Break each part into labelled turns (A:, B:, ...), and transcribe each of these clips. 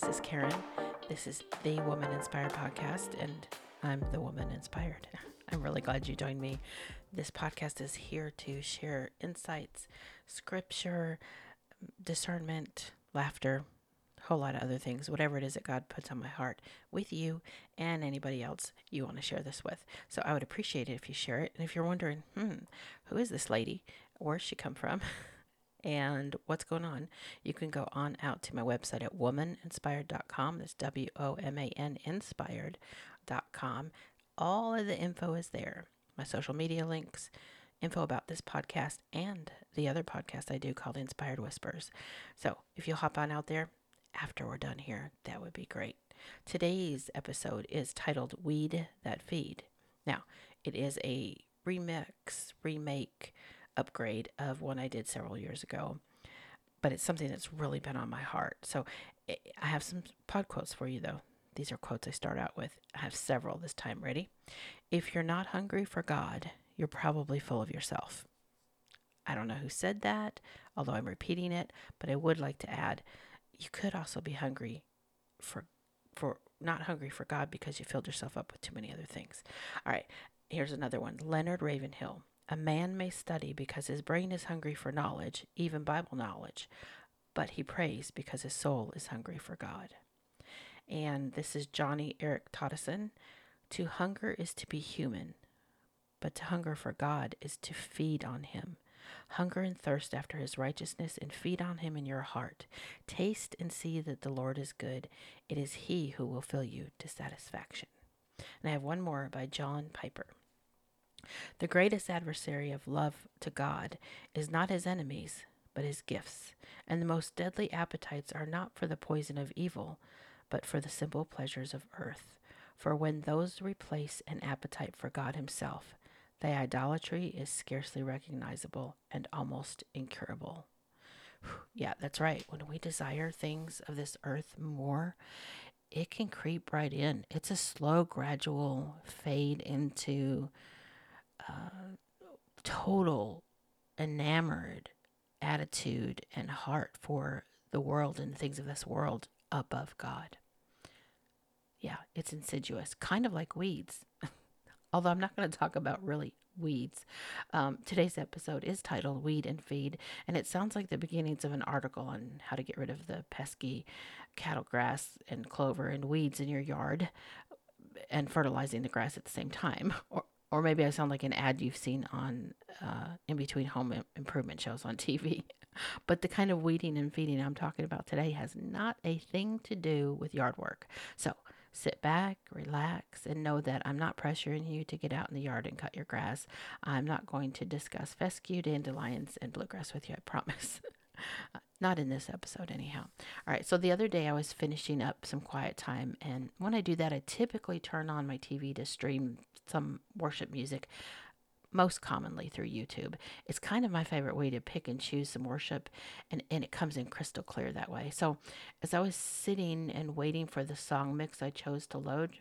A: this is Karen. This is the Woman Inspired podcast, and I'm the Woman Inspired. I'm really glad you joined me. This podcast is here to share insights, scripture, discernment, laughter, a whole lot of other things, whatever it is that God puts on my heart with you and anybody else you want to share this with. So I would appreciate it if you share it. And if you're wondering, hmm, who is this lady? Where's she come from? and what's going on, you can go on out to my website at womaninspired.com. That's W O M A N inspired.com. All of the info is there. My social media links, info about this podcast, and the other podcast I do called Inspired Whispers. So if you'll hop on out there after we're done here, that would be great. Today's episode is titled Weed That Feed. Now, it is a remix, remake, upgrade of one I did several years ago, but it's something that's really been on my heart. So eh, I have some pod quotes for you, though. These are quotes I start out with. I have several this time. Ready? If you're not hungry for God, you're probably full of yourself. I don't know who said that, although I'm repeating it, but I would like to add you could also be hungry for for not hungry for God because you filled yourself up with too many other things. All right, here's another one. Leonard Ravenhill. A man may study because his brain is hungry for knowledge, even Bible knowledge, but he prays because his soul is hungry for God. And this is Joni Eareckson Tada. To hunger is to be human, but to hunger for God is to feed on him. Hunger and thirst after his righteousness and feed on him in your heart. Taste and see that the Lord is good. It is he who will fill you to satisfaction. And I have one more by John Piper. The greatest adversary of love to God is not his enemies, but his gifts. And the most deadly appetites are not for the poison of evil, but for the simple pleasures of earth. For when those replace an appetite for God Himself, the idolatry is scarcely recognizable and almost incurable. Yeah, that's right. When we desire things of this earth more, it can creep right in. It's a slow, gradual fade into uh, total enamored attitude and heart for the world and things of this world above God. Yeah, it's insidious, kind of like weeds. Although I'm not going to talk about really weeds. Um, today's episode is titled Weed and Feed, and it sounds like the beginnings of an article on how to get rid of the pesky cattle grass and clover and weeds in your yard and fertilizing the grass at the same time, or, or maybe I sound like an ad you've seen on uh, in between home improvement shows on TV. But the kind of weeding and feeding I'm talking about today has not a thing to do with yard work. So sit back, relax, and know that I'm not pressuring you to get out in the yard and cut your grass. I'm not going to discuss fescue, dandelions, and bluegrass with you, I promise. Not in this episode, anyhow. All right, so the other day I was finishing up some quiet time, and when I do that, I typically turn on my TV to stream some worship music, most commonly through YouTube. It's kind of my favorite way to pick and choose some worship, and, and it comes in crystal clear that way. So, as I was sitting and waiting for the song mix I chose to load,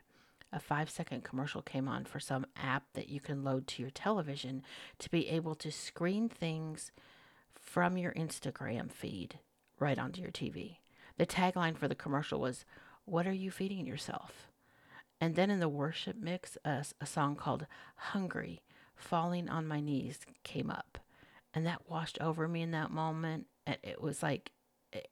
A: a five second commercial came on for some app that you can load to your television to be able to screen things from your Instagram feed right onto your TV. The tagline for the commercial was, What are you feeding yourself? And then in the worship mix, a, a song called Hungry, Falling on My Knees came up. And that washed over me in that moment. And it was like, it,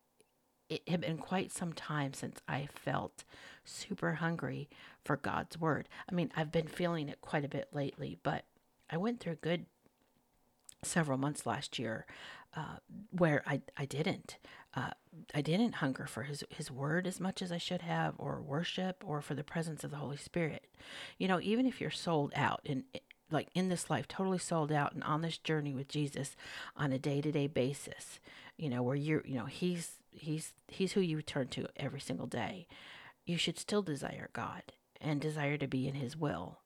A: it had been quite some time since I felt super hungry for God's word. I mean, I've been feeling it quite a bit lately, but I went through a good several months last year uh, where I, I didn't. Uh, I didn't hunger for his, his word as much as I should have, or worship, or for the presence of the Holy Spirit. You know, even if you're sold out and like in this life, totally sold out and on this journey with Jesus on a day to day basis, you know, where you're, you know, he's, he's, he's who you turn to every single day. You should still desire God and desire to be in his will,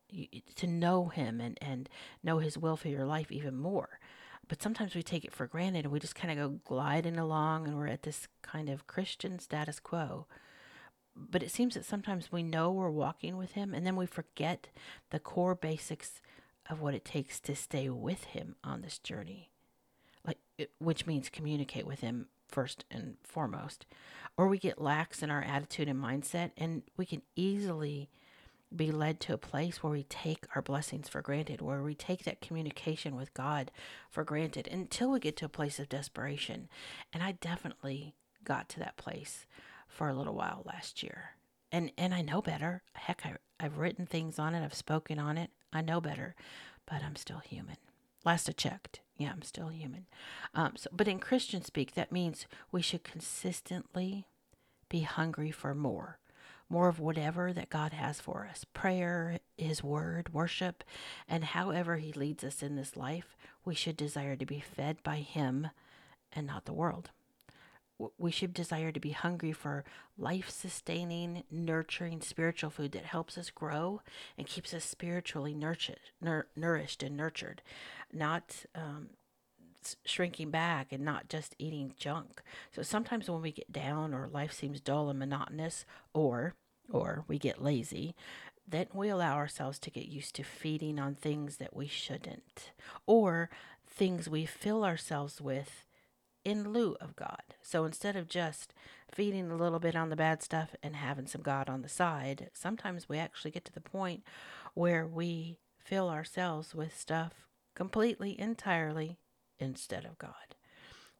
A: to know him and, and know his will for your life even more but sometimes we take it for granted and we just kind of go gliding along and we're at this kind of Christian status quo. But it seems that sometimes we know we're walking with Him and then we forget the core basics of what it takes to stay with Him on this journey, like which means communicate with Him first and foremost. Or we get lax in our attitude and mindset, and we can easily be led to a place where we take our blessings for granted, where we take that communication with God for granted until we get to a place of desperation. And I definitely got to that place for a little while last year. And and I know better. Heck, I, I've written things on it, I've spoken on it. I know better, but I'm still human. Last I checked, yeah, I'm still human. Um, so, but in Christian speak, that means we should consistently be hungry for more more of whatever that God has for us prayer, His Word, worship, and however He leads us in this life, we should desire to be fed by Him and not the world. We should desire to be hungry for life sustaining, nurturing spiritual food that helps us grow and keeps us spiritually nurtured, nur- nourished and nurtured, not um, shrinking back and not just eating junk. So sometimes when we get down or life seems dull and monotonous or or we get lazy, then we allow ourselves to get used to feeding on things that we shouldn't or things we fill ourselves with in lieu of God. So instead of just feeding a little bit on the bad stuff and having some God on the side, sometimes we actually get to the point where we fill ourselves with stuff completely, entirely instead of God.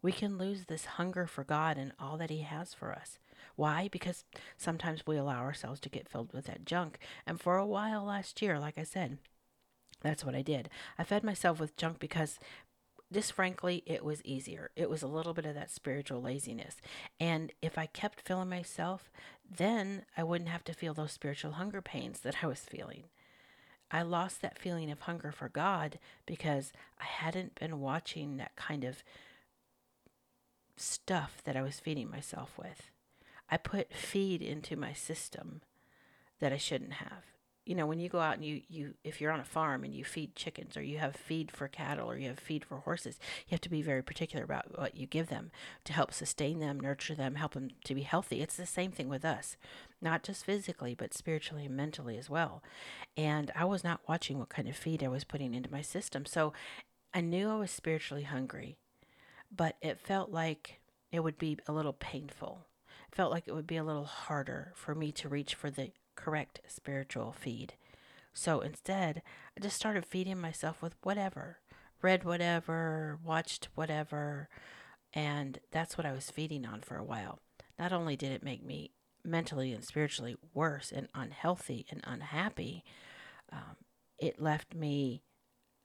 A: We can lose this hunger for God and all that He has for us. Why? Because sometimes we allow ourselves to get filled with that junk. And for a while last year, like I said, that's what I did. I fed myself with junk because just frankly, it was easier. It was a little bit of that spiritual laziness. And if I kept filling myself, then I wouldn't have to feel those spiritual hunger pains that I was feeling. I lost that feeling of hunger for God because I hadn't been watching that kind of stuff that I was feeding myself with. I put feed into my system that I shouldn't have. You know, when you go out and you, you if you're on a farm and you feed chickens or you have feed for cattle or you have feed for horses, you have to be very particular about what you give them to help sustain them, nurture them, help them to be healthy. It's the same thing with us, not just physically, but spiritually and mentally as well. And I was not watching what kind of feed I was putting into my system. So I knew I was spiritually hungry, but it felt like it would be a little painful. Felt like it would be a little harder for me to reach for the correct spiritual feed. So instead, I just started feeding myself with whatever, read whatever, watched whatever, and that's what I was feeding on for a while. Not only did it make me mentally and spiritually worse and unhealthy and unhappy, um, it left me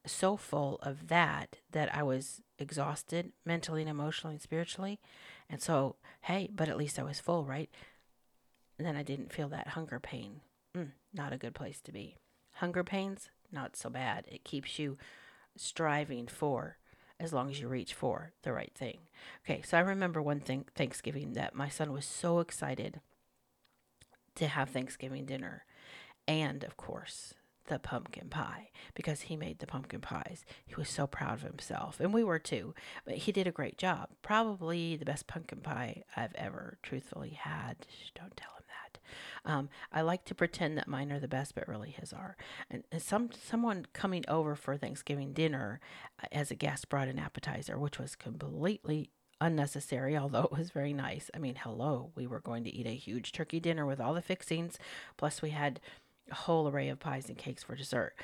A: so full of that that I was exhausted mentally and emotionally and spiritually. And so, hey, but at least I was full, right? And then I didn't feel that hunger pain. Mm, not a good place to be. Hunger pains, not so bad. It keeps you striving for as long as you reach for the right thing. Okay, so I remember one thing Thanksgiving that my son was so excited to have Thanksgiving dinner. And of course, the pumpkin pie because he made the pumpkin pies. He was so proud of himself, and we were too. But he did a great job. Probably the best pumpkin pie I've ever truthfully had. Shh, don't tell him that. Um, I like to pretend that mine are the best, but really his are. And, and some someone coming over for Thanksgiving dinner uh, as a guest brought an appetizer, which was completely unnecessary, although it was very nice. I mean, hello, we were going to eat a huge turkey dinner with all the fixings, plus we had a whole array of pies and cakes for dessert.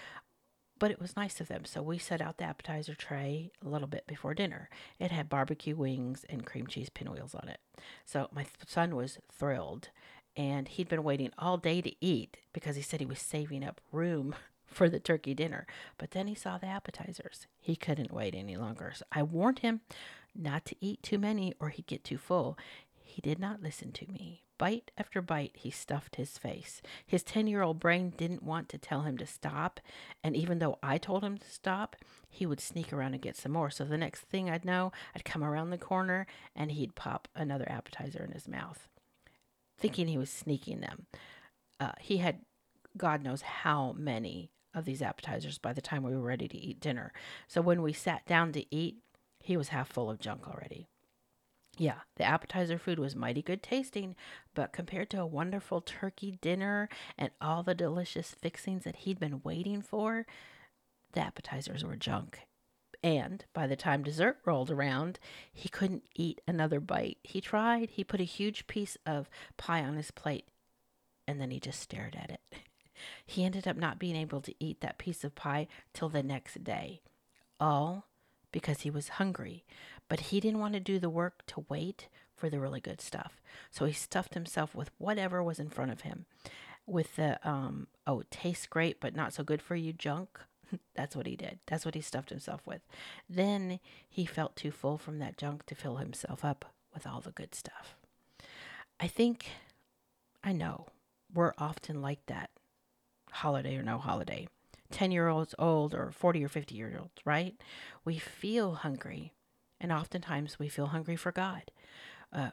A: But it was nice of them, so we set out the appetizer tray a little bit before dinner. It had barbecue wings and cream cheese pinwheels on it. So my son was thrilled, and he'd been waiting all day to eat because he said he was saving up room for the turkey dinner. But then he saw the appetizers. He couldn't wait any longer. So I warned him not to eat too many or he'd get too full. He did not listen to me. Bite after bite, he stuffed his face. His 10 year old brain didn't want to tell him to stop, and even though I told him to stop, he would sneak around and get some more. So the next thing I'd know, I'd come around the corner and he'd pop another appetizer in his mouth, thinking he was sneaking them. Uh, he had God knows how many of these appetizers by the time we were ready to eat dinner. So when we sat down to eat, he was half full of junk already. Yeah, the appetizer food was mighty good tasting, but compared to a wonderful turkey dinner and all the delicious fixings that he'd been waiting for, the appetizers were junk. And by the time dessert rolled around, he couldn't eat another bite. He tried. He put a huge piece of pie on his plate and then he just stared at it. He ended up not being able to eat that piece of pie till the next day. All because he was hungry, but he didn't want to do the work to wait for the really good stuff. So he stuffed himself with whatever was in front of him. With the, um, oh, tastes great, but not so good for you junk. That's what he did. That's what he stuffed himself with. Then he felt too full from that junk to fill himself up with all the good stuff. I think, I know, we're often like that, holiday or no holiday. 10 year olds old or 40 or 50 year olds, right? We feel hungry, and oftentimes we feel hungry for God. Uh,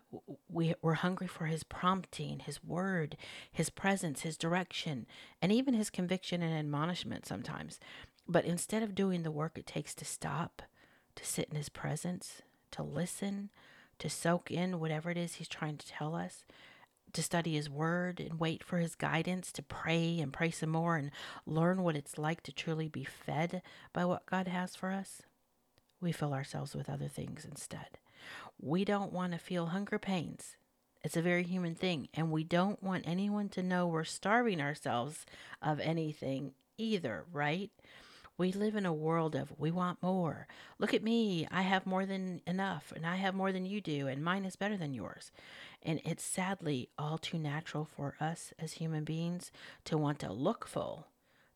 A: we, we're hungry for his prompting, his word, his presence, his direction, and even his conviction and admonishment sometimes. But instead of doing the work it takes to stop, to sit in his presence, to listen, to soak in whatever it is he's trying to tell us, to study his word and wait for his guidance, to pray and pray some more and learn what it's like to truly be fed by what God has for us, we fill ourselves with other things instead. We don't want to feel hunger pains. It's a very human thing, and we don't want anyone to know we're starving ourselves of anything either, right? We live in a world of we want more. Look at me. I have more than enough, and I have more than you do, and mine is better than yours. And it's sadly all too natural for us as human beings to want to look full,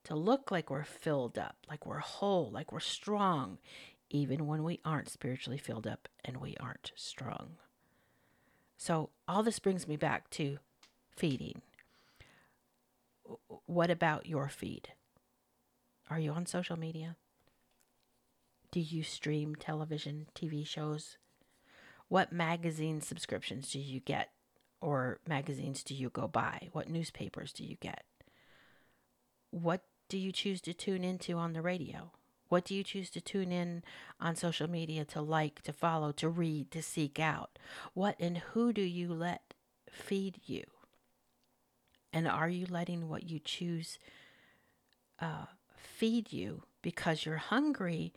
A: to look like we're filled up, like we're whole, like we're strong, even when we aren't spiritually filled up and we aren't strong. So, all this brings me back to feeding. What about your feed? Are you on social media? Do you stream television, TV shows? What magazine subscriptions do you get? Or magazines do you go buy? What newspapers do you get? What do you choose to tune into on the radio? What do you choose to tune in on social media to like, to follow, to read, to seek out? What and who do you let feed you? And are you letting what you choose uh, feed you because you're hungry,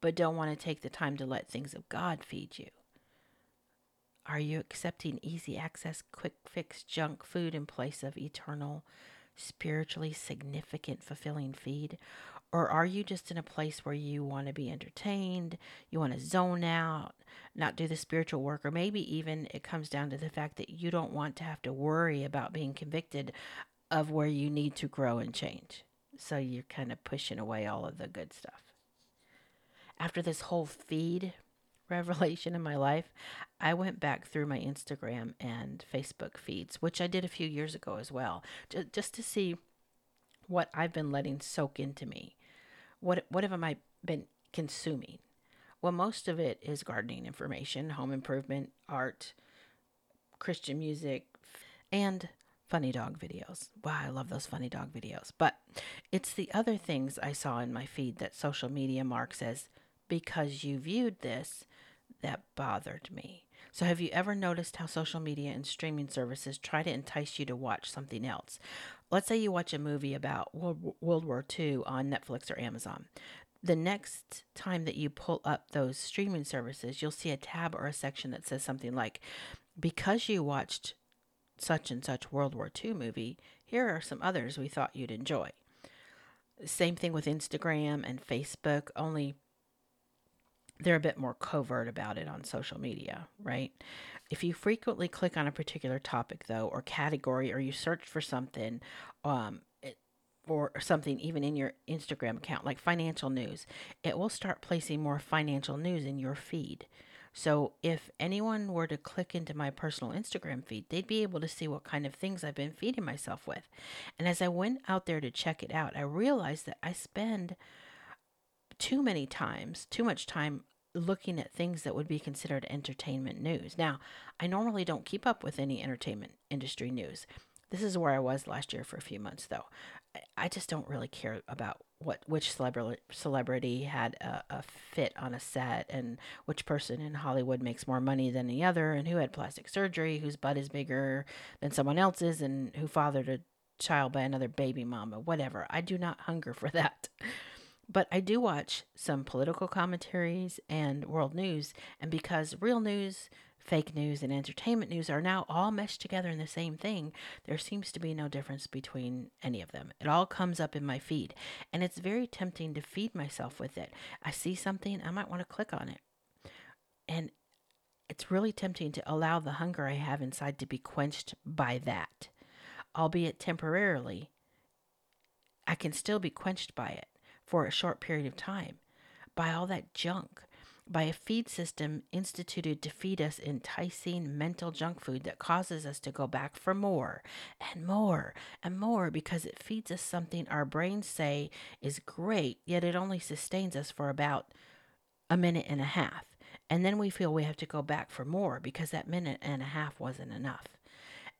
A: but don't want to take the time to let things of God feed you? Are you accepting easy access, quick fix junk food in place of eternal, spiritually significant, fulfilling feed? Or are you just in a place where you want to be entertained, you want to zone out, not do the spiritual work, or maybe even it comes down to the fact that you don't want to have to worry about being convicted of where you need to grow and change? So you're kind of pushing away all of the good stuff. After this whole feed revelation in my life, I went back through my Instagram and Facebook feeds, which I did a few years ago as well, just to see what I've been letting soak into me. What what have I been consuming? Well, most of it is gardening information, home improvement, art, Christian music, and funny dog videos. Wow, I love those funny dog videos. But it's the other things I saw in my feed that social media marks as because you viewed this that bothered me. So, have you ever noticed how social media and streaming services try to entice you to watch something else? Let's say you watch a movie about World, War II on Netflix or Amazon. The next time that you pull up those streaming services, you'll see a tab or a section that says something like, Because you watched such and such World War II movie, here are some others we thought you'd enjoy. Same thing with Instagram and Facebook, only they're a bit more covert about it on social media, right? If you frequently click on a particular topic, though, or category, or you search for something, um, or something even in your Instagram account, like financial news, it will start placing more financial news in your feed. So if anyone were to click into my personal Instagram feed, they'd be able to see what kind of things I've been feeding myself with. And as I went out there to check it out, I realized that I spend too many times, too much time looking at things that would be considered entertainment news. Now, I normally don't keep up with any entertainment industry news. This is where I was last year for a few months, though. I just don't really care about what which celebrity celebrity had a, a fit on a set and which person in Hollywood makes more money than the other and who had plastic surgery, whose butt is bigger than someone else's, and who fathered a child by another baby mama, whatever. I do not hunger for that. But I do watch some political commentaries and world news, and because real news, fake news, and entertainment news are now all meshed together in the same thing, there seems to be no difference between any of them. It all comes up in my feed, and it's very tempting to feed myself with it. I see something, I might want to click on it. And it's really tempting to allow the hunger I have inside to be quenched by that, albeit temporarily. I can still be quenched by it for a short period of time, by all that junk, by a feed system instituted to feed us enticing mental junk food that causes us to go back for more and more and more because it feeds us something our brains say is great, yet it only sustains us for about a minute and a half. And then we feel we have to go back for more because that minute and a half wasn't enough.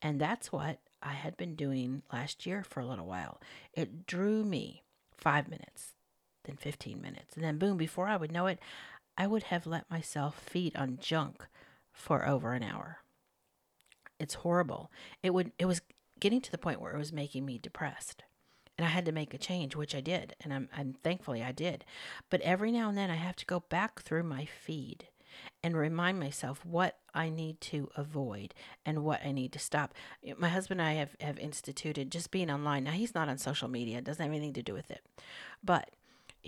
A: And that's what I had been doing last year for a little while. It drew me five minutes, then 15 minutes. And then, boom, before I would know it, I would have let myself feed on junk for over an hour. It's horrible. It would it was getting to the point where it was making me depressed. And I had to make a change, which I did, and I'm, I'm thankfully I did. But every now and then I have to go back through my feed and remind myself what I need to avoid and what I need to stop. My husband and I have, have instituted just being online. Now, he's not on social media, it doesn't have anything to do with it, but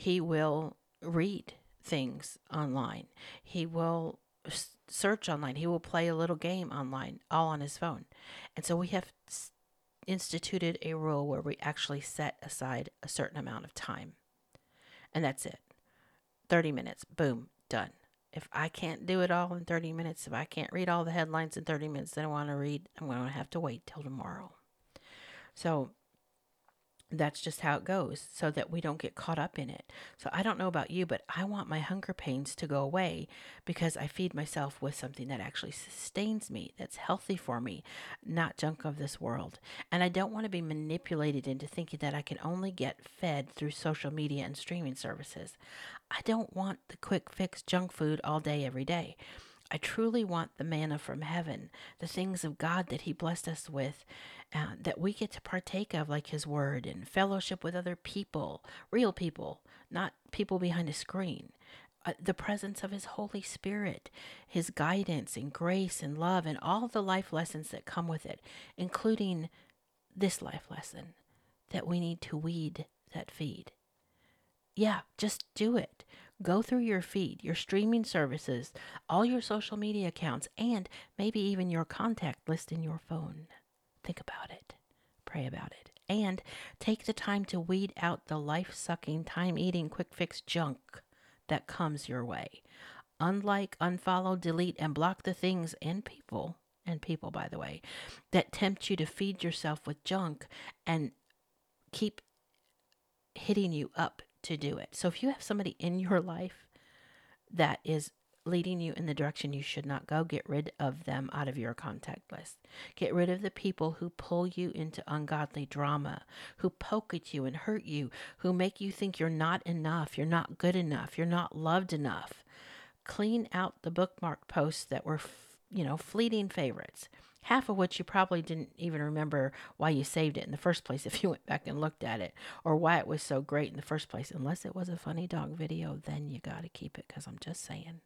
A: he will read things online. He will search online. He will play a little game online, all on his phone. And so we have instituted a rule where we actually set aside a certain amount of time. And that's it 30 minutes, boom, done if I can't do it all in 30 minutes, if I can't read all the headlines in 30 minutes that I want to read, I'm going to have to wait till tomorrow. So that's just how it goes so that we don't get caught up in it. So I don't know about you, but I want my hunger pains to go away because I feed myself with something that actually sustains me, that's healthy for me, not junk of this world. And I don't want to be manipulated into thinking that I can only get fed through social media and streaming services. I don't want the quick fix junk food all day, every day. I truly want the manna from heaven, the things of God that He blessed us with, uh, that we get to partake of, like His Word and fellowship with other people, real people, not people behind a screen. Uh, the presence of His Holy Spirit, His guidance and grace and love, and all the life lessons that come with it, including this life lesson that we need to weed that feed. Yeah, just do it. Go through your feed, your streaming services, all your social media accounts, and maybe even your contact list in your phone. Think about it. Pray about it. And take the time to weed out the life sucking, time eating, quick fix junk that comes your way. Unlike unfollow, delete, and block the things and people, and people, by the way, that tempt you to feed yourself with junk and keep hitting you up to do it. So if you have somebody in your life that is leading you in the direction you should not go, get rid of them out of your contact list. Get rid of the people who pull you into ungodly drama, who poke at you and hurt you, who make you think you're not enough, you're not good enough, you're not loved enough. Clean out the bookmark posts that were, you know, fleeting favorites half of which you probably didn't even remember why you saved it in the first place if you went back and looked at it or why it was so great in the first place. Unless it was a funny dog video, then you got to keep it because I'm just saying.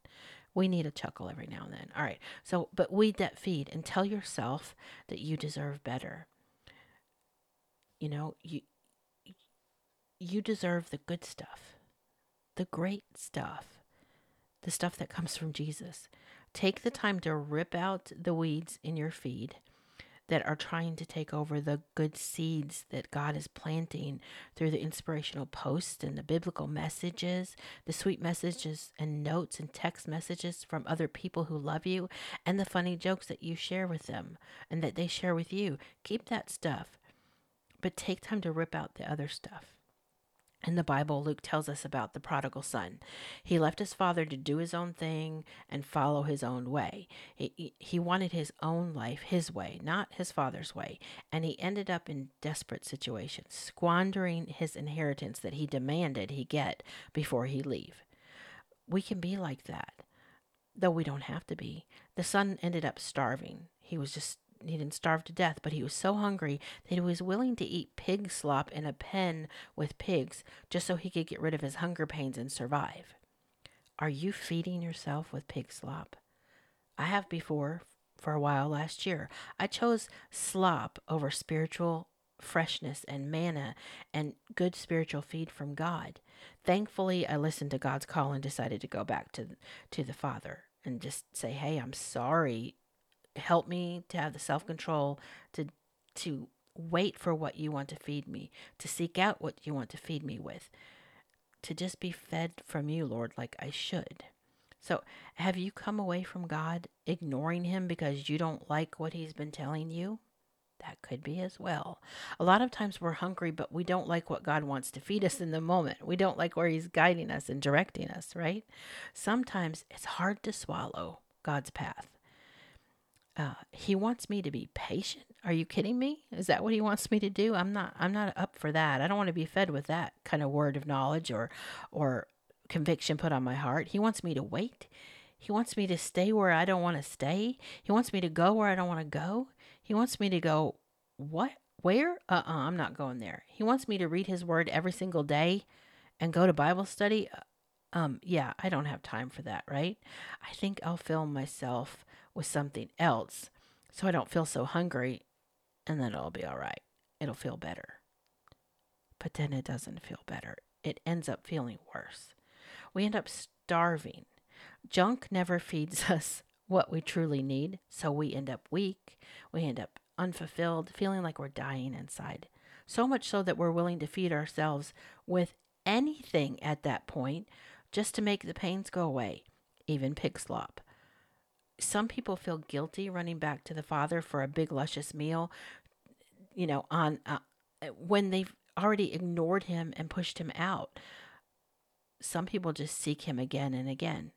A: We need a chuckle every now and then. All right. So, but weed that feed and tell yourself that you deserve better. You know, you you deserve the good stuff. The great stuff. The stuff that comes from Jesus. Take the time to rip out the weeds in your feed that are trying to take over the good seeds that God is planting through the inspirational posts and the biblical messages, the sweet messages and notes and text messages from other people who love you, and the funny jokes that you share with them and that they share with you. Keep that stuff, but take time to rip out the other stuff. In the Bible, Luke tells us about the prodigal son. He left his father to do his own thing and follow his own way. He, he wanted his own life his way, not his father's way. And he ended up in desperate situations, squandering his inheritance that he demanded he get before he leave. We can be like that, though we don't have to be. The son ended up starving. He was just he didn't starve to death, but he was so hungry that he was willing to eat pig slop in a pen with pigs just so he could get rid of his hunger pains and survive. Are you feeding yourself with pig slop? I have before for a while last year. I chose slop over spiritual freshness and manna and good spiritual feed from God. Thankfully, I listened to God's call and decided to go back to to the Father and just say, "Hey, I'm sorry. Help me to have the self-control to to wait for what you want to feed me, to seek out what you want to feed me with." to just be fed from you, Lord, like I should. So, have you come away from God ignoring Him because you don't like what He's been telling you? That could be as well. A lot of times we're hungry, but we don't like what God wants to feed us in the moment. We don't like where He's guiding us and directing us, right? Sometimes it's hard to swallow God's path. Uh, he wants me to be patient. Are you kidding me? Is that what he wants me to do? I'm not. I'm not up for that. I don't want to be fed with that kind of word of knowledge or, or conviction put on my heart. He wants me to wait. He wants me to stay where I don't want to stay. He wants me to go where I don't want to go. He wants me to go. What? Where? Uh. uh-uh, I'm not going there. He wants me to read His Word every single day, and go to Bible study. Uh, um. Yeah. I don't have time for that. Right. I think I'll film myself with something else so I don't feel so hungry and then it'll be all right. It'll feel better. But then it doesn't feel better. It ends up feeling worse. We end up starving. Junk never feeds us what we truly need, so we end up weak. We end up unfulfilled, feeling like we're dying inside. So much so that we're willing to feed ourselves with anything at that point just to make the pains go away, even pig slop some people feel guilty running back to the father for a big luscious meal you know on uh, when they've already ignored him and pushed him out. Some people just seek him again and again.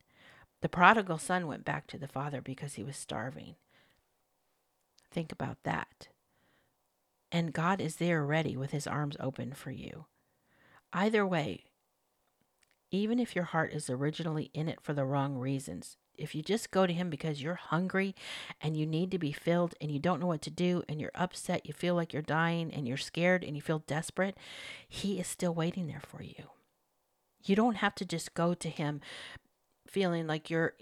A: The prodigal son went back to the father because he was starving. Think about that. And god is there ready with his arms open for you. Either way even if your heart is originally in it for the wrong reasons if you just go to him because you're hungry and you need to be filled and you don't know what to do and you're upset, you feel like you're dying and you're scared and you feel desperate, he is still waiting there for you. You don't have to just go to him feeling like you're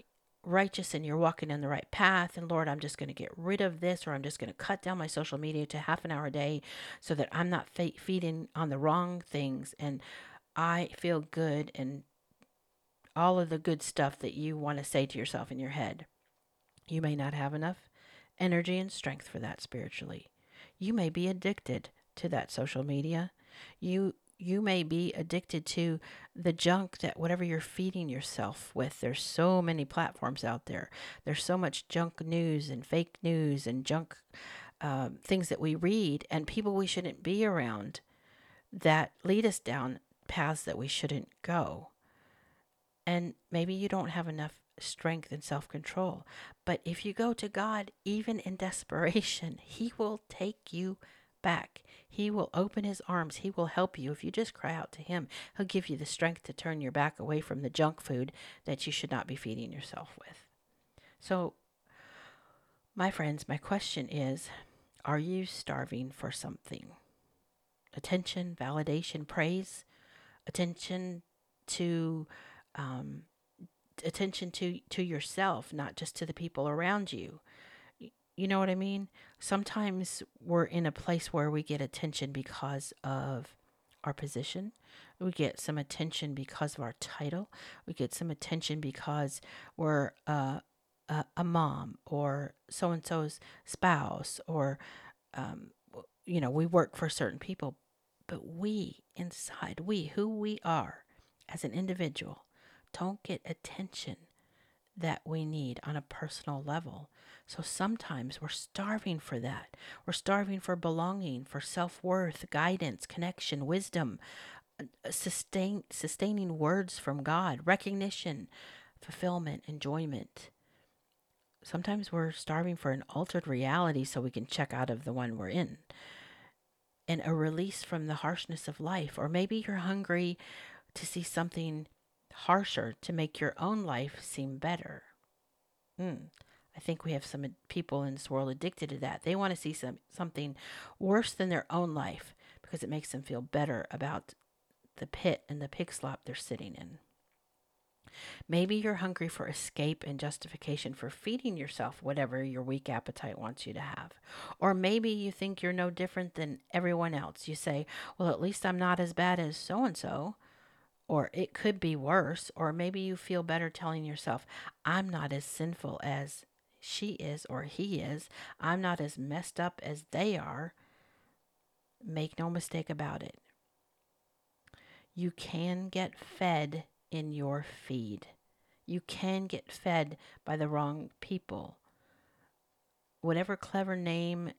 A: righteous and you're walking in the right path and Lord, I'm just going to get rid of this or I'm just going to cut down my social media to half an hour a day so that I'm not feeding on the wrong things and I feel good and all of the good stuff that you want to say to yourself in your head. You may not have enough energy and strength for that spiritually. You may be addicted to that social media. You you may be addicted to the junk that whatever you're feeding yourself with. There's so many platforms out there. There's so much junk news and fake news and junk uh, things that we read and people we shouldn't be around that lead us down paths that we shouldn't go. And maybe you don't have enough strength and self control. But if you go to God, even in desperation, He will take you back. He will open His arms. He will help you. If you just cry out to Him, He'll give you the strength to turn your back away from the junk food that you should not be feeding yourself with. So, my friends, my question is Are you starving for something? Attention, validation, praise, attention to um, attention to to yourself, not just to the people around you. You know what I mean? Sometimes we're in a place where we get attention because of our position. We get some attention because of our title. We get some attention because we're uh, a, a mom or so and so's spouse, or, um, you know, we work for certain people. But we inside, we, who we are as an individual, don't get attention that we need on a personal level. So sometimes we're starving for that. We're starving for belonging, for self worth, guidance, connection, wisdom, uh, sustain, sustaining words from God, recognition, fulfillment, enjoyment. Sometimes we're starving for an altered reality so we can check out of the one we're in and a release from the harshness of life. Or maybe you're hungry to see something harsher to make your own life seem better. Hmm. I think we have some people in this world addicted to that. They want to see some something worse than their own life because it makes them feel better about the pit and the pig slop they're sitting in. Maybe you're hungry for escape and justification for feeding yourself whatever your weak appetite wants you to have. Or maybe you think you're no different than everyone else. You say, well, at least I'm not as bad as so and so. Or it could be worse. Or maybe you feel better telling yourself, I'm not as sinful as she is or he is. I'm not as messed up as they are. Make no mistake about it. You can get fed in your feed. You can get fed by the wrong people. Whatever clever name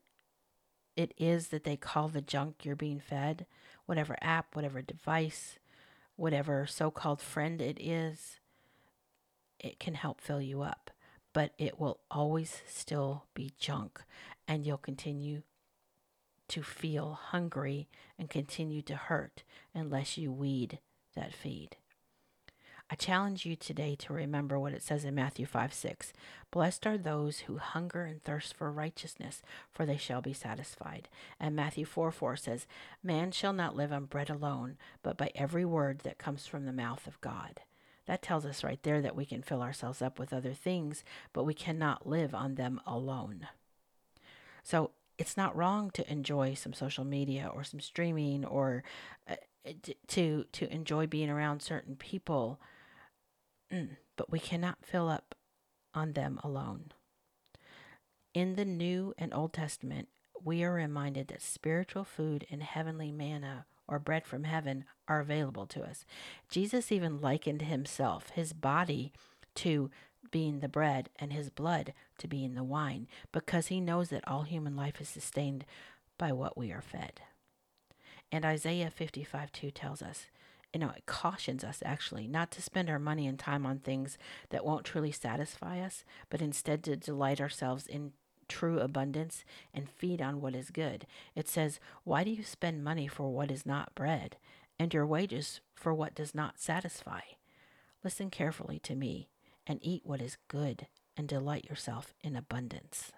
A: it is that they call the junk you're being fed, whatever app, whatever device, whatever so called friend it is, it can help fill you up. But it will always still be junk, and you'll continue to feel hungry and continue to hurt unless you weed that feed. I challenge you today to remember what it says in Matthew 5 6. Blessed are those who hunger and thirst for righteousness, for they shall be satisfied. And Matthew 4 4 says, Man shall not live on bread alone, but by every word that comes from the mouth of God. That tells us right there that we can fill ourselves up with other things, but we cannot live on them alone. So it's not wrong to enjoy some social media or some streaming or uh, to to enjoy being around certain people Mm, but we cannot fill up on them alone. In the New and Old Testament, we are reminded that spiritual food and heavenly manna or bread from heaven are available to us. Jesus even likened himself, his body, to being the bread and his blood to being the wine, because he knows that all human life is sustained by what we are fed. And Isaiah 55 2 tells us, you know, it cautions us actually not to spend our money and time on things that won't truly satisfy us, but instead to delight ourselves in true abundance and feed on what is good. It says, Why do you spend money for what is not bread, and your wages for what does not satisfy? Listen carefully to me and eat what is good and delight yourself in abundance.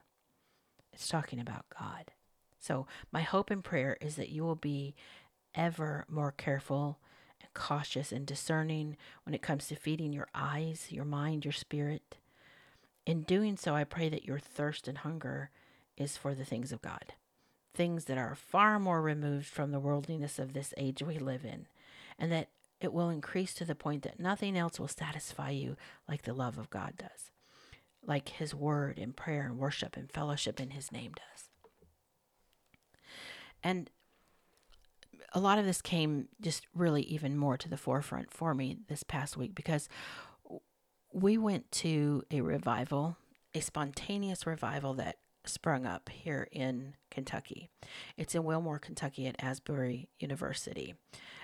A: It's talking about God. So, my hope and prayer is that you will be ever more careful cautious and discerning when it comes to feeding your eyes, your mind, your spirit. In doing so, I pray that your thirst and hunger is for the things of God, things that are far more removed from the worldliness of this age we live in, and that it will increase to the point that nothing else will satisfy you like the love of God does, like His Word and prayer and worship and fellowship in His name does. And a lot of this came just really even more to the forefront for me this past week because we went to a revival, a spontaneous revival that sprung up here in Kentucky. It's in Wilmore, Kentucky at Asbury University.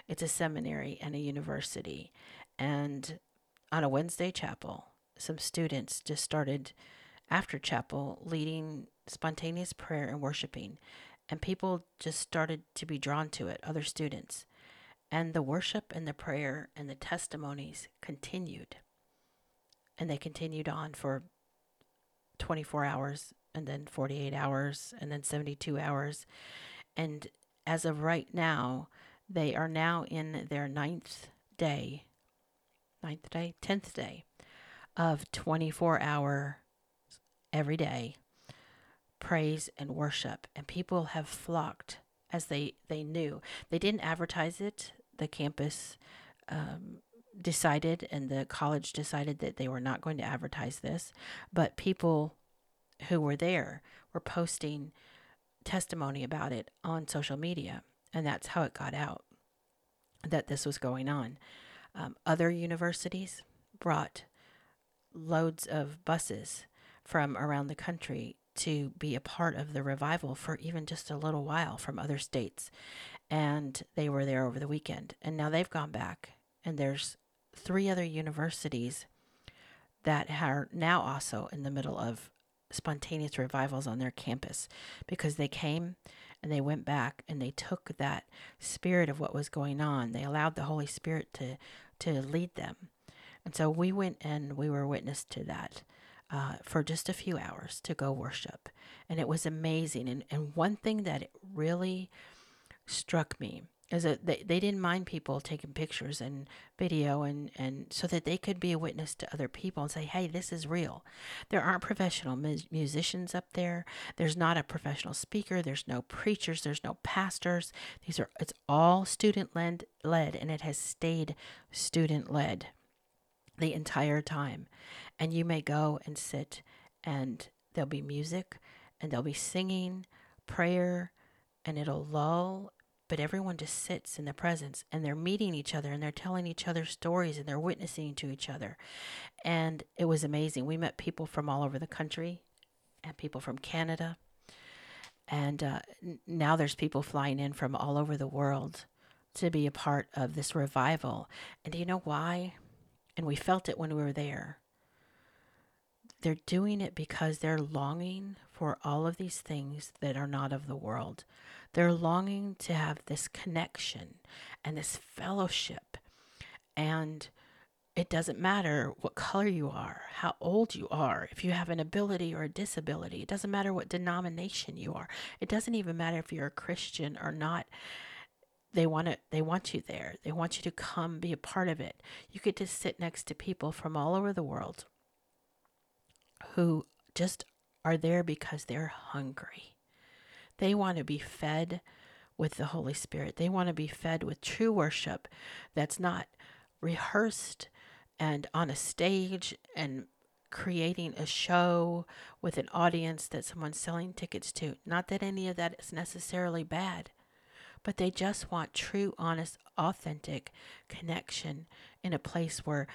A: It's a seminary and a university. And on a Wednesday chapel, some students just started after chapel leading spontaneous prayer and worshiping and people just started to be drawn to it, other students. And the worship and the prayer and the testimonies continued. And they continued on for 24 hours and then 48 hours and then 72 hours. And as of right now, they are now in their ninth day, ninth day, tenth day of 24 hour every day praise and worship, and people have flocked as they they knew. They didn't advertise it. The campus um, decided, and the college decided that they were not going to advertise this, but people who were there were posting testimony about it on social media, and that's how it got out that this was going on. Um, other universities brought loads of buses from around the country to be a part of the revival for even just a little while from other states. And they were there over the weekend. And now they've gone back, and there's three other universities that are now also in the middle of spontaneous revivals on their campus because they came and they went back and they took that spirit of what was going on. They allowed the Holy Spirit to to lead them. And so we went and we were witness to that uh, for just a few hours to go worship. And it was amazing. And, and one thing that really struck me is that they, they didn't mind people taking pictures and video and, and so that they could be a witness to other people and say hey this is real. There aren't professional mu- musicians up there. There's not a professional speaker. There's no preachers. There's no pastors. These are it's all student led led and it has stayed student led the entire time and you may go and sit and there'll be music and there'll be singing prayer and it'll lull but everyone just sits in the presence and they're meeting each other and they're telling each other stories and they're witnessing to each other. And it was amazing. We met people from all over the country and people from Canada. And uh, now there's people flying in from all over the world to be a part of this revival. And do you know why? And we felt it when we were there. They're doing it because they're longing for all of these things that are not of the world. They're longing to have this connection and this fellowship. And it doesn't matter what color you are, how old you are, if you have an ability or a disability. It doesn't matter what denomination you are. It doesn't even matter if you're a Christian or not. They want it they want you there. They want you to come be a part of it. You get to sit next to people from all over the world who just are there because they're hungry. They want to be fed with the Holy Spirit. They want to be fed with true worship that's not rehearsed and on a stage and creating a show with an audience that someone's selling tickets to. Not that any of that is necessarily bad, but they just want true, honest, authentic connection in a place where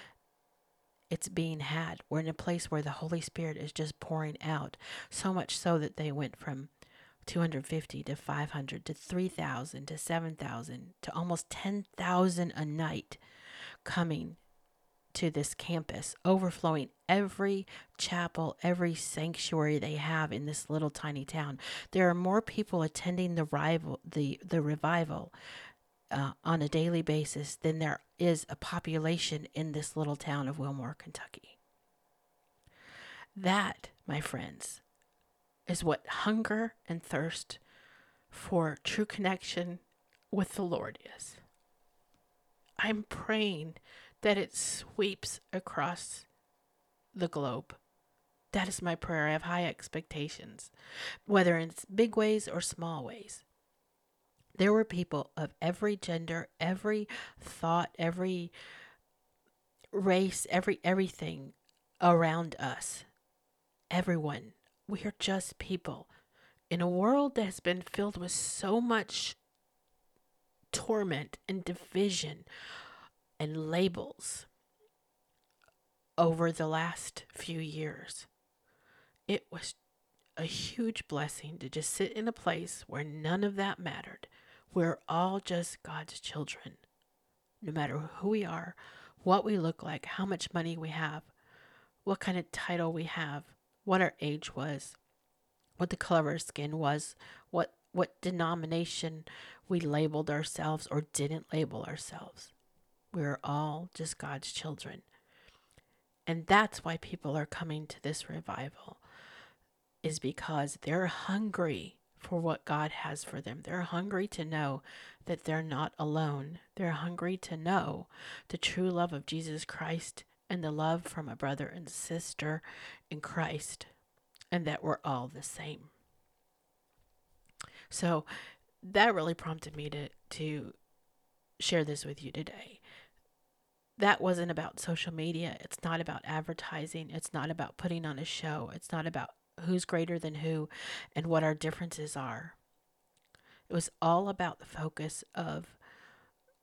A: it's being had. We're in a place where the Holy Spirit is just pouring out. So much so that they went from 250 to 500 to 3,000 to 7,000 to almost 10,000 a night coming to this campus, overflowing every chapel, every sanctuary they have in this little tiny town. There are more people attending the rival, the the revival uh, on a daily basis than there is a population in this little town of Wilmore, Kentucky. That, my friends, is what hunger and thirst for true connection with the Lord is. I'm praying that it sweeps across the globe. That is my prayer. I have high expectations, whether in big ways or small ways. There were people of every gender, every thought, every race, every everything around us. Everyone we are just people in a world that has been filled with so much torment and division and labels over the last few years. It was a huge blessing to just sit in a place where none of that mattered. We're all just God's children. No matter who we are, what we look like, how much money we have, what kind of title we have, what our age was, what the color of our skin was, what what denomination we labeled ourselves or didn't label ourselves. We are all just God's children. And that's why people are coming to this revival is because they're hungry for what God has for them. They're hungry to know that they're not alone. They're hungry to know the true love of Jesus Christ and the love from a brother and sister in Christ, and that we're all the same. So that really prompted me to to share this with you today. That wasn't about social media. It's not about advertising. It's not about putting on a show. It's not about who's greater than who and what our differences are. It was all about the focus of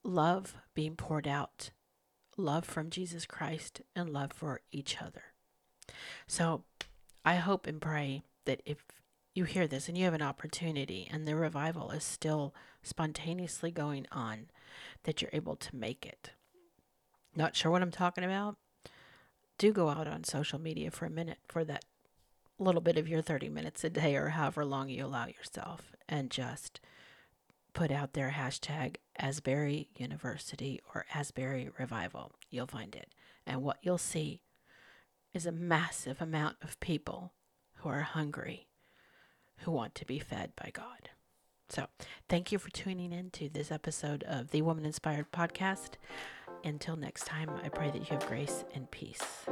A: love being poured out love from Jesus Christ, and love for each other. So I hope and pray that if you hear this and you have an opportunity and the revival is still spontaneously going on, that you're able to make it. Not sure what I'm talking about? Do go out on social media for a minute for that little bit of your 30 minutes a day or however long you allow yourself and just put out their hashtag Asbury University or Asbury Revival. You'll find it. And what you'll see is a massive amount of people who are hungry, who want to be fed by God. So, thank you for tuning in to this episode of the Woman Inspired Podcast. Until next time, I pray that you have grace and peace.